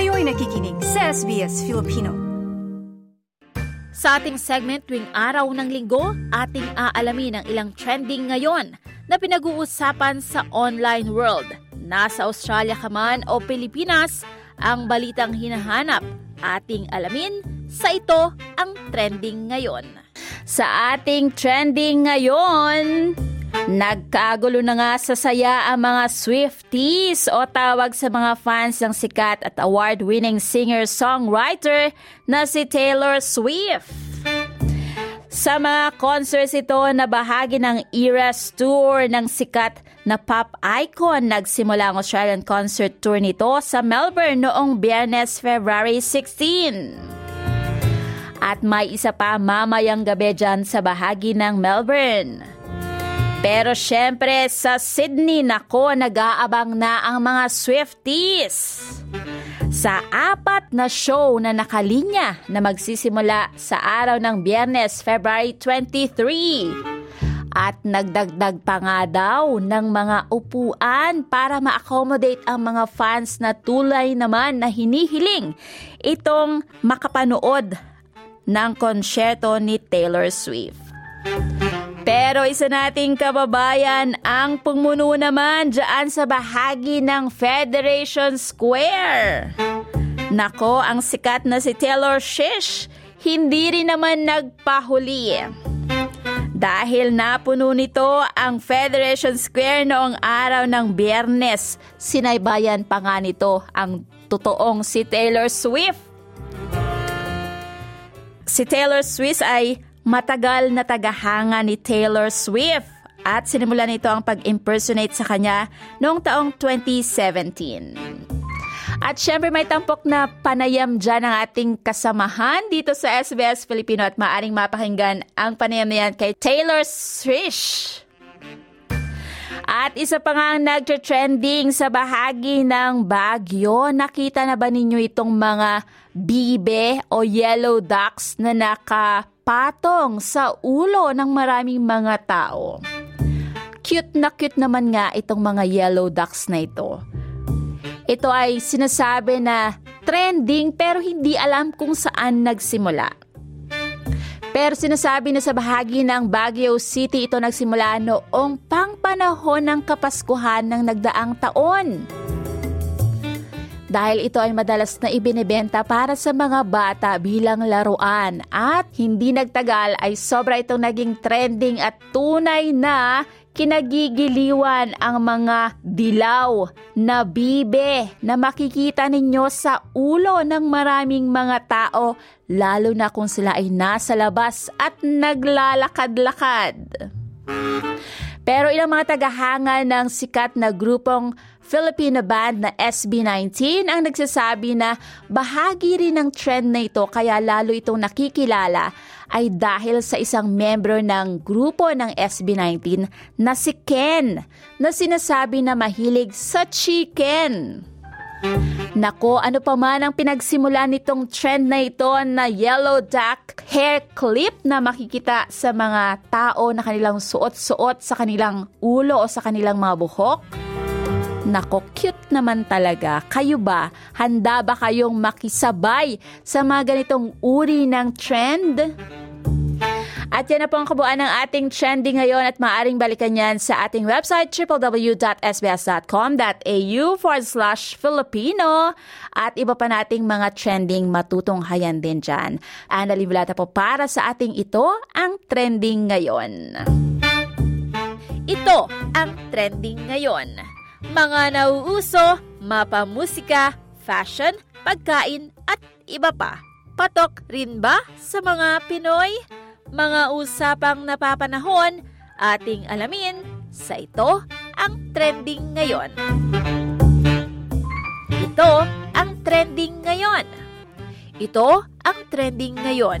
Kayo'y nakikinig sa SBS Filipino. Sa ating segment tuwing araw ng linggo, ating aalamin ang ilang trending ngayon na pinag-uusapan sa online world. Nasa Australia ka man o Pilipinas, ang balitang hinahanap. Ating alamin sa ito ang trending ngayon. Sa ating trending ngayon, Nagkagulo na nga sa saya ang mga Swifties o tawag sa mga fans ng sikat at award-winning singer-songwriter na si Taylor Swift. Sa mga concerts ito na bahagi ng Eras Tour ng sikat na pop icon, nagsimula ang Australian concert tour nito sa Melbourne noong Biyernes, February 16. At may isa pa mamayang gabi dyan sa bahagi ng Melbourne. Pero syempre sa Sydney nako nag-aabang na ang mga Swifties. Sa apat na show na nakalinya na magsisimula sa araw ng Biyernes, February 23. At nagdagdag pa nga daw ng mga upuan para ma-accommodate ang mga fans na tulay naman na hinihiling itong makapanood ng konsyerto ni Taylor Swift. Pero isa nating kababayan ang pumuno naman dyan sa bahagi ng Federation Square. Nako, ang sikat na si Taylor Shish, hindi rin naman nagpahuli. Dahil napuno nito ang Federation Square noong araw ng biyernes, sinaybayan pa nga nito ang totoong si Taylor Swift. Si Taylor Swift ay matagal na tagahanga ni Taylor Swift at sinimulan nito ang pag-impersonate sa kanya noong taong 2017. At syempre may tampok na panayam dyan ang ating kasamahan dito sa SBS Filipino at maaring mapakinggan ang panayam na yan kay Taylor Swift. At isa pa nga ang nagtre-trending sa bahagi ng Baguio. Nakita na ba ninyo itong mga bibe o yellow ducks na nakapatong sa ulo ng maraming mga tao? Cute na cute naman nga itong mga yellow ducks na ito. Ito ay sinasabi na trending pero hindi alam kung saan nagsimula. Pero sinasabi na sa bahagi ng Baguio City ito nagsimula noong pangpanahon ng Kapaskuhan ng nagdaang taon. Dahil ito ay madalas na ibinebenta para sa mga bata bilang laruan at hindi nagtagal ay sobra itong naging trending at tunay na kinagigiliwan ang mga dilaw na bibe na makikita ninyo sa ulo ng maraming mga tao lalo na kung sila ay nasa labas at naglalakad-lakad. Pero ilang mga tagahanga ng sikat na grupong Filipino band na SB19 ang nagsasabi na bahagi rin ng trend na ito kaya lalo itong nakikilala ay dahil sa isang membro ng grupo ng SB19 na si Ken na sinasabi na mahilig sa chicken. Nako, ano pa man ang pinagsimula nitong trend na ito na yellow duck hair clip na makikita sa mga tao na kanilang suot-suot sa kanilang ulo o sa kanilang mga buhok? Nako, cute naman talaga. Kayo ba? Handa ba kayong makisabay sa mga ganitong uri ng trend? At yan na po ang kabuuan ng ating trending ngayon at maaring balikan yan sa ating website www.sbs.com.au forward slash Filipino at iba pa nating mga trending matutunghayan din dyan. Annalyn Vilata po para sa ating ito ang trending ngayon. Ito ang trending ngayon. Mga nauuso, mapamusika, fashion, pagkain at iba pa. Patok rin ba sa mga Pinoy? mga usapang napapanahon, ating alamin sa ito ang trending ngayon. Ito ang trending ngayon. Ito ang trending ngayon.